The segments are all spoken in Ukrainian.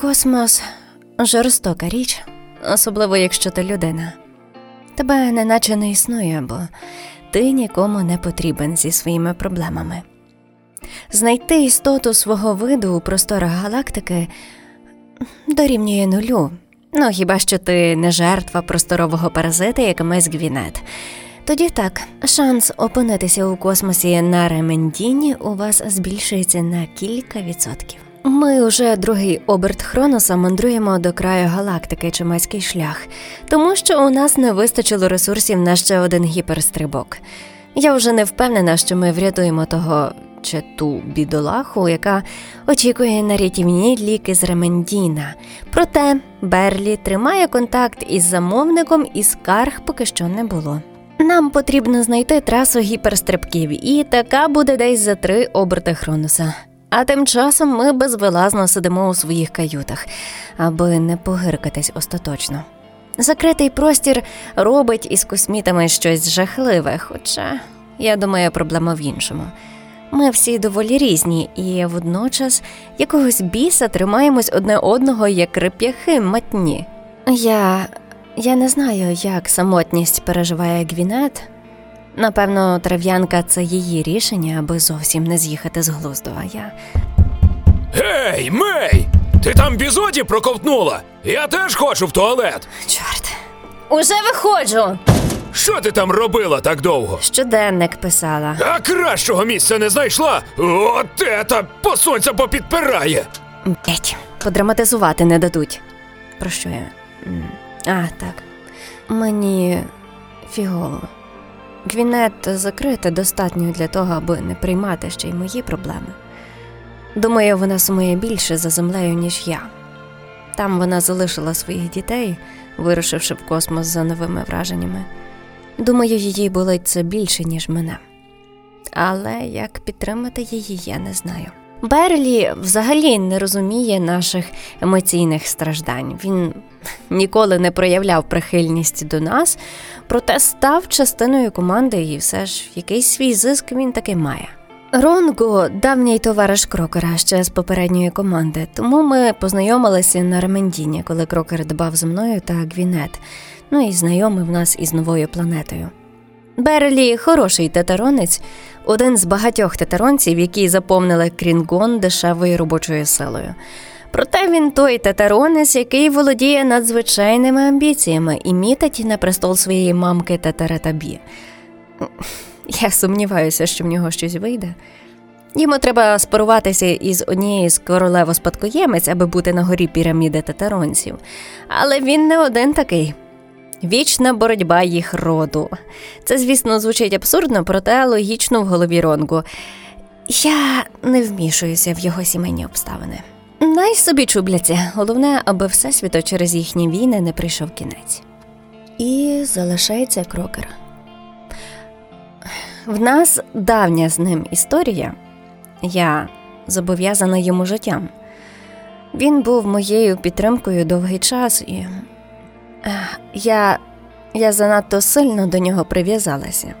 Космос жорстока річ, особливо якщо ти людина. Тебе неначе не існує, бо ти нікому не потрібен зі своїми проблемами. Знайти істоту свого виду у просторах галактики дорівнює нулю. Ну, хіба що ти не жертва просторового паразита, як ми Гвінет. Тоді так, шанс опинитися у космосі на Ремендіні у вас збільшується на кілька відсотків. Ми уже другий оберт Хроноса мандруємо до краю галактики Чумацький шлях, тому що у нас не вистачило ресурсів на ще один гіперстрибок. Я вже не впевнена, що ми врятуємо того чи ту бідолаху, яка очікує на рятівні ліки з Ремендіна. Проте Берлі тримає контакт із замовником і скарг поки що не було. Нам потрібно знайти трасу гіперстрибків, і така буде десь за три оберти Хроноса. А тим часом ми безвилазно сидимо у своїх каютах, аби не погиркатись остаточно. Закритий простір робить із космітами щось жахливе, хоча я думаю, проблема в іншому. Ми всі доволі різні, і водночас якогось біса тримаємось одне одного як реп'яхи матні. Я я не знаю, як самотність переживає Гвінет. Напевно, трав'янка це її рішення, аби зовсім не з'їхати з глузду, а я. Гей, Мей! Ти там бізоді проковтнула? Я теж хочу в туалет. Чорт. Уже виходжу. Що ти там робила так довго? Щоденник писала. А кращого місця не знайшла? От ета по сонця попідпирає. Блять, подраматизувати не дадуть. Про що я? А, так. Мені фігово. Гвінет закрита достатньо для того, аби не приймати ще й мої проблеми. Думаю, вона сумує більше за землею, ніж я. Там вона залишила своїх дітей, вирушивши в космос за новими враженнями. Думаю, її болить це більше, ніж мене. Але як підтримати її, я не знаю. Берлі взагалі не розуміє наших емоційних страждань. Він ніколи не проявляв прихильність до нас, проте став частиною команди, і все ж якийсь свій зиск він таки має. Ронго давній товариш Крокера ще з попередньої команди, тому ми познайомилися на Ремендіні, коли Крокер дбав зі мною та Гвінет, ну і знайомив нас із новою планетою. Берлі хороший татаронець, один з багатьох татаронців, які заповнили Крінгон дешевою робочою силою. Проте він той татаронець, який володіє надзвичайними амбіціями і мітить на престол своєї мамки Татаратабі. Я сумніваюся, що в нього щось вийде. Йому треба споруватися із однією з королево-спадкоємець, аби бути на горі піраміди татаронців. Але він не один такий. Вічна боротьба їх роду. Це, звісно, звучить абсурдно, проте логічно в голові Ронгу. Я не вмішуюся в його сімейні обставини. Най собі чубляться, головне, аби всесвіту через їхні війни не прийшов кінець. І залишається крокер. В нас давня з ним історія. Я зобов'язана йому життям. Він був моєю підтримкою довгий час, і я, я занадто сильно до нього прив'язалася.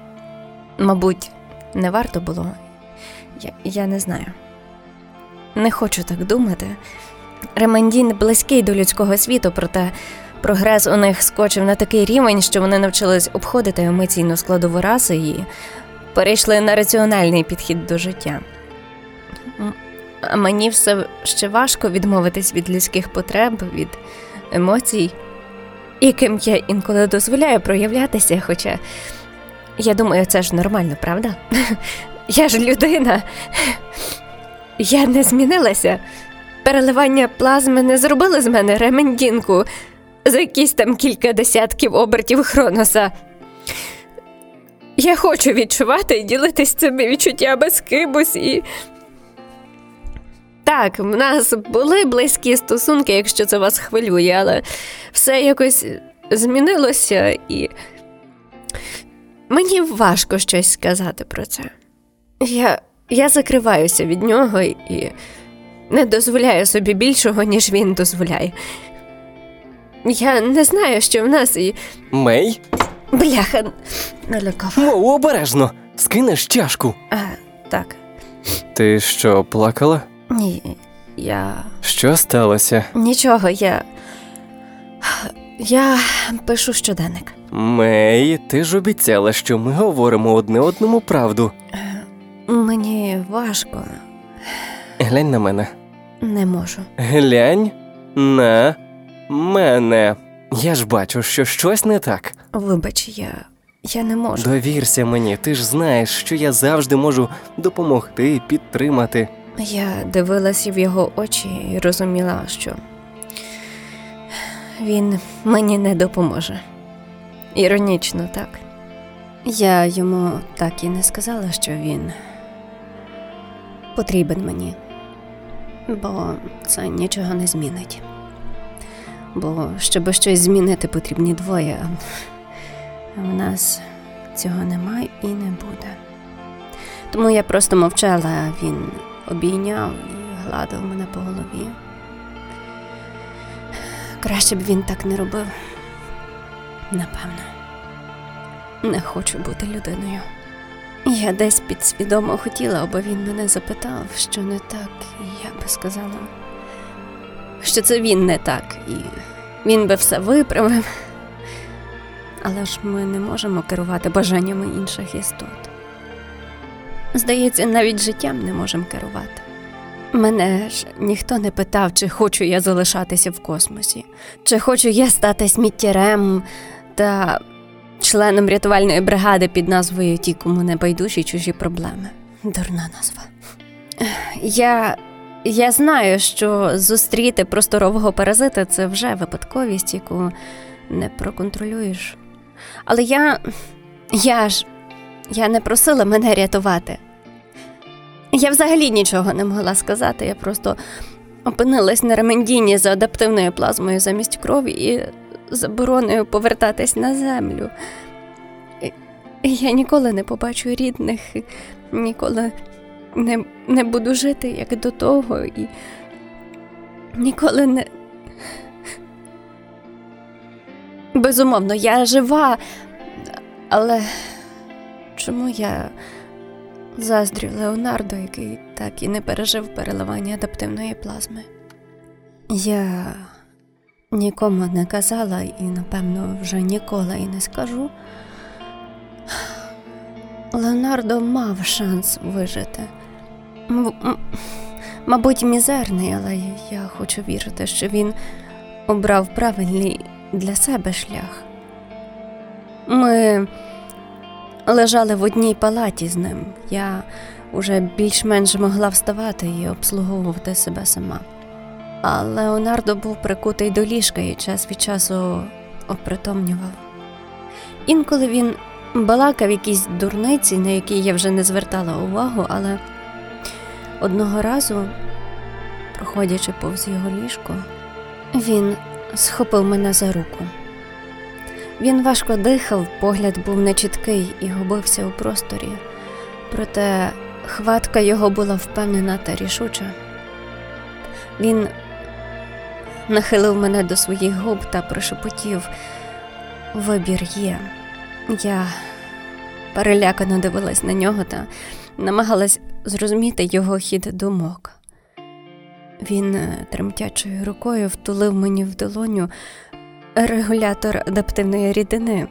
Мабуть, не варто було. Я, я не знаю. Не хочу так думати. Ремендін близький до людського світу, проте прогрес у них скочив на такий рівень, що вони навчились обходити емоційну складову раси і перейшли на раціональний підхід до життя. А мені все ще важко відмовитись від людських потреб, від емоцій, яким я інколи дозволяю проявлятися, хоча я думаю, це ж нормально, правда? Я ж людина. Я не змінилася. Переливання плазми не зробили з мене ремендінку за якісь там кілька десятків обертів Хроноса. Я хочу відчувати і ділитись цими відчуттями з кимось і. Так, в нас були близькі стосунки, якщо це вас хвилює, але все якось змінилося і. Мені важко щось сказати про це. Я, я закриваюся від нього і не дозволяю собі більшого, ніж він дозволяє. Я не знаю, що в нас і. Мей, Бляха, налякав. Моу, обережно, скинеш чашку. А, так. Ти що, плакала? Ні. Я. Що сталося? Нічого, я. Я пишу щоденник. Мей, ти ж обіцяла, що ми говоримо одне одному правду. Мені важко, Глянь на мене. не можу. Глянь на мене. Я ж бачу, що щось не так. Вибач, я. Я не можу. Довірся мені, ти ж знаєш, що я завжди можу допомогти, підтримати. Я дивилася в його очі і розуміла, що він мені не допоможе. Іронічно, так. Я йому так і не сказала, що він потрібен мені, бо це нічого не змінить. Бо щоб щось змінити, потрібні двоє. В нас цього немає і не буде. Тому я просто мовчала, а він обійняв і гладив мене по голові. Краще б він так не робив. Напевно, не хочу бути людиною. Я десь підсвідомо хотіла, аби він мене запитав, що не так, і я би сказала, що це він не так, і він би все виправив. Але ж ми не можемо керувати бажаннями інших істот. Здається, навіть життям не можемо керувати. Мене ж ніхто не питав, чи хочу я залишатися в космосі, чи хочу я стати сміттярем та членом рятувальної бригади під назвою Ті, кому не байдужі чужі проблеми. Дурна назва. Я, я знаю, що зустріти просторового паразита це вже випадковість, яку не проконтролюєш. Але я. я ж я не просила мене рятувати. Я взагалі нічого не могла сказати. Я просто опинилась на ремендіні за адаптивною плазмою замість крові і забороною повертатись на землю. Я ніколи не побачу рідних, ніколи не, не буду жити як до того, і ніколи не. Безумовно, я жива, але чому я заздрю Леонардо, який так і не пережив переливання адаптивної плазми? Я нікому не казала і, напевно, вже ніколи і не скажу. Леонардо мав шанс вижити. Мабуть, мізерний, але я хочу вірити, що він обрав правильний для себе шлях. Ми лежали в одній палаті з ним. Я уже більш-менш могла вставати і обслуговувати себе сама. А Леонардо був прикутий до ліжка і час від часу опритомнював. Інколи він балакав якісь дурниці, на які я вже не звертала увагу, але одного разу, проходячи повз його ліжко, він схопив мене за руку. Він важко дихав, погляд був нечіткий і губився у просторі, проте хватка його була впевнена та рішуча. Він нахилив мене до своїх губ та прошепотів Вибір є. Я перелякано дивилась на нього та намагалась зрозуміти його хід думок. Він тремтячою рукою втулив мені в долоню регулятор адаптивної рідини.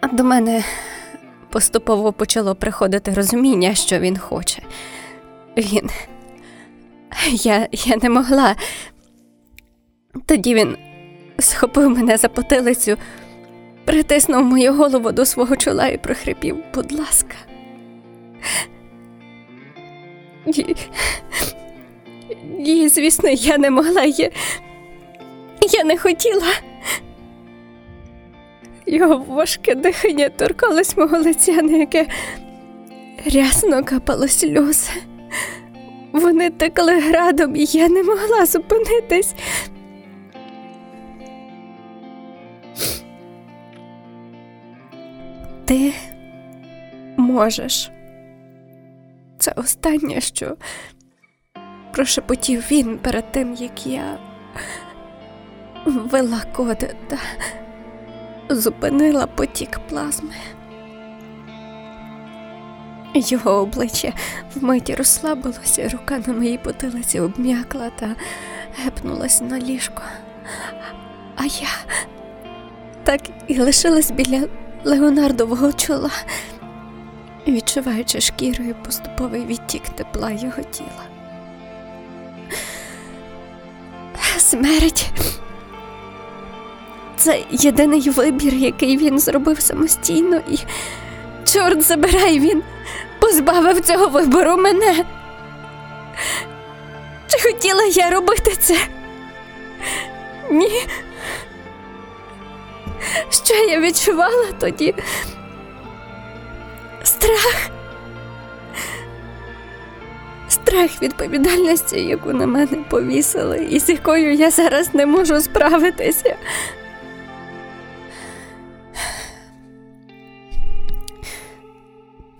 А до мене поступово почало приходити розуміння, що він хоче. Він. Я, я не могла. Тоді він схопив мене за потилицю, притиснув мою голову до свого чола і прохрипів, будь ласка. Ні, звісно, я не могла. Я, я не хотіла. Його важке дихання торкалось мого лиця, на яке рясно капало сльози. Вони текли градом, і я не могла зупинитись. Ти можеш. Це останнє, що прошепотів він перед тим, як я ввела коди та зупинила потік плазми. Його обличчя вмиті розслабилося, рука на моїй потилиці обм'якла та гепнулась на ліжко. А я так і лишилась біля Леонардового чола, відчуваючи шкірою поступовий відтік тепла його тіла. Смерть. Це єдиний вибір, який він зробив самостійно, і чорт забирай він позбавив цього вибору мене. Чи хотіла я робити це? Ні. Що я відчувала тоді? Страх. Страх відповідальності, яку на мене повісили, і з якою я зараз не можу справитися.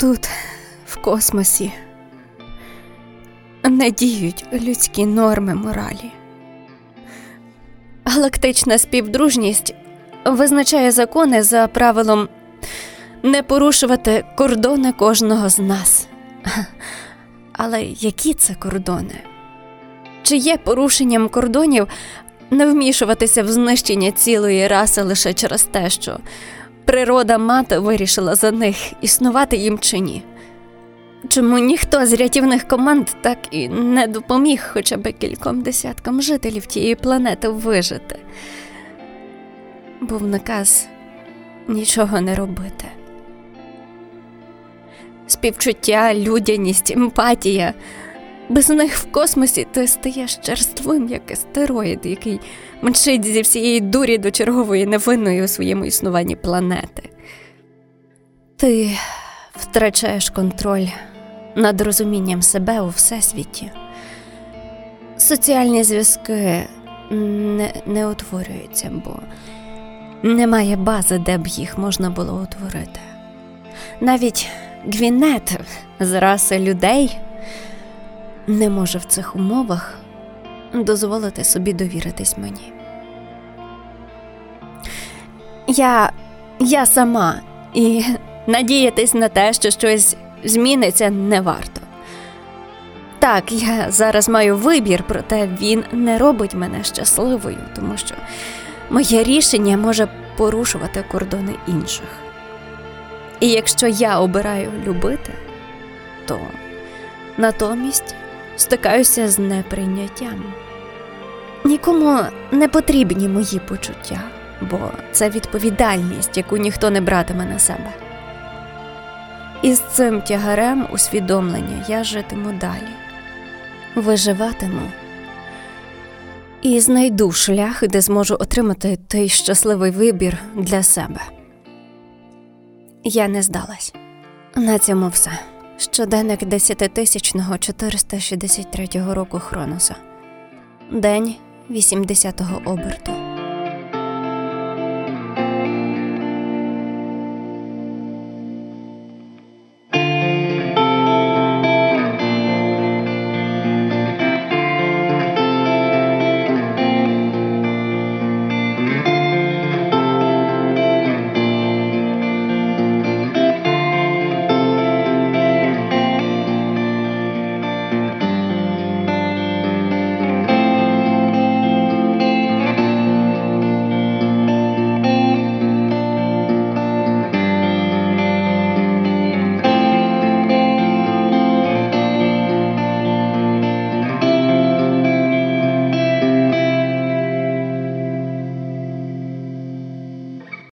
Тут, в космосі, не діють людські норми моралі. Галактична співдружність визначає закони за правилом не порушувати кордони кожного з нас. Але які це кордони? Чи є порушенням кордонів не вмішуватися в знищення цілої раси лише через те, що природа мати вирішила за них існувати їм чи ні? Чому ніхто з рятівних команд так і не допоміг хоча б кільком десяткам жителів тієї планети вижити? Був наказ нічого не робити. Співчуття, людяність, емпатія. Без них в космосі ти стаєш черствим, як астероїд, який мчить зі всієї дурі до чергової невинної у своєму існуванні планети. Ти втрачаєш контроль над розумінням себе у всесвіті. Соціальні зв'язки не, не утворюються, бо немає бази, де б їх можна було утворити. Навіть Гвінет з раси людей не може в цих умовах дозволити собі довіритись мені. Я, я сама і надіятись на те, що щось зміниться, не варто. Так, я зараз маю вибір, проте він не робить мене щасливою, тому що моє рішення може порушувати кордони інших. І якщо я обираю любити, то натомість стикаюся з неприйняттям. Нікому не потрібні мої почуття, бо це відповідальність, яку ніхто не братиме на себе. І з цим тягарем усвідомлення я житиму далі, виживатиму і знайду шлях, де зможу отримати той щасливий вибір для себе. Я не здалась. На цьому все. Щоденник десятитисячного 463 року Хроноса. День 80-го оберту.